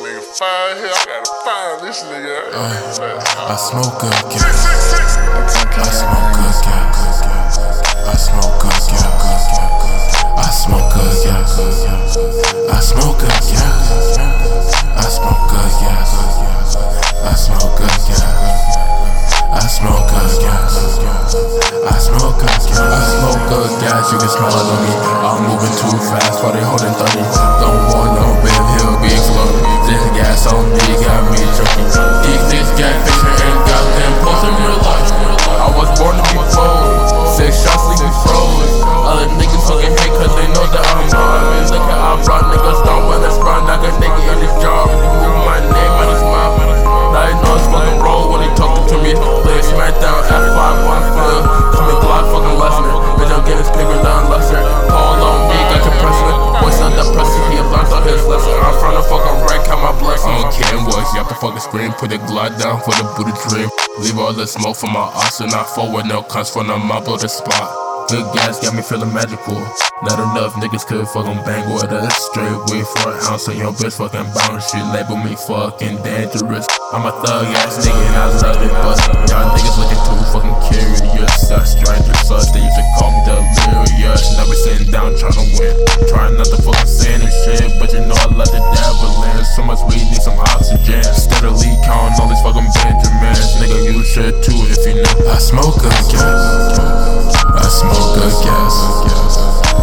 Nigga, find here. I gotta find this nigga. Uh, I smoke a yeah. I smoke good yeah. I smoke. I smoke. I smoke. I smoke. I smoke gas. I smoke good gas. You can smell it on me. I'm moving too fast while they holding 30. Don't want no big to fucking scream. Put the glide down for the booty dream. Leave all the smoke for my arsenal. Not forward, no cunts from the mob of the spot. Good gas got me feeling magical. Not enough niggas could fucking bang with us. Straight way for an ounce of your bitch fucking bounce. She label me fucking dangerous. I'm a thug ass nigga and I love it, but y'all niggas looking too fucking curious. I stranger such, they used to call me delirious. Never sitting down trying to win. Trying not to fucking sin and shit, Should too if you know. I smoke good gas. I smoke good gas.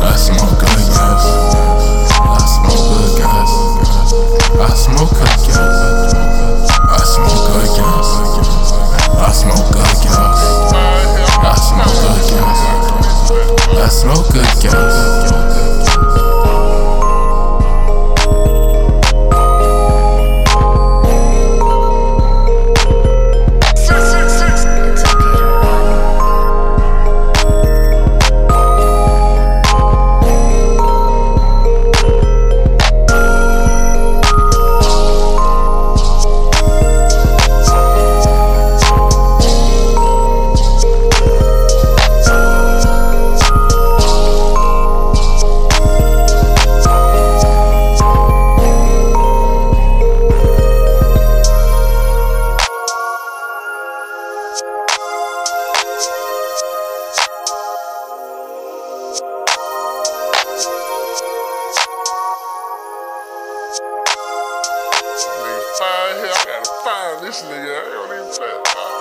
I smoke good gas. I smoke good gas. I smoke good gas. I smoke good gas. I smoke good gas. I smoke good gas. I smoke good gas. Here. I gotta find this nigga. I don't even play.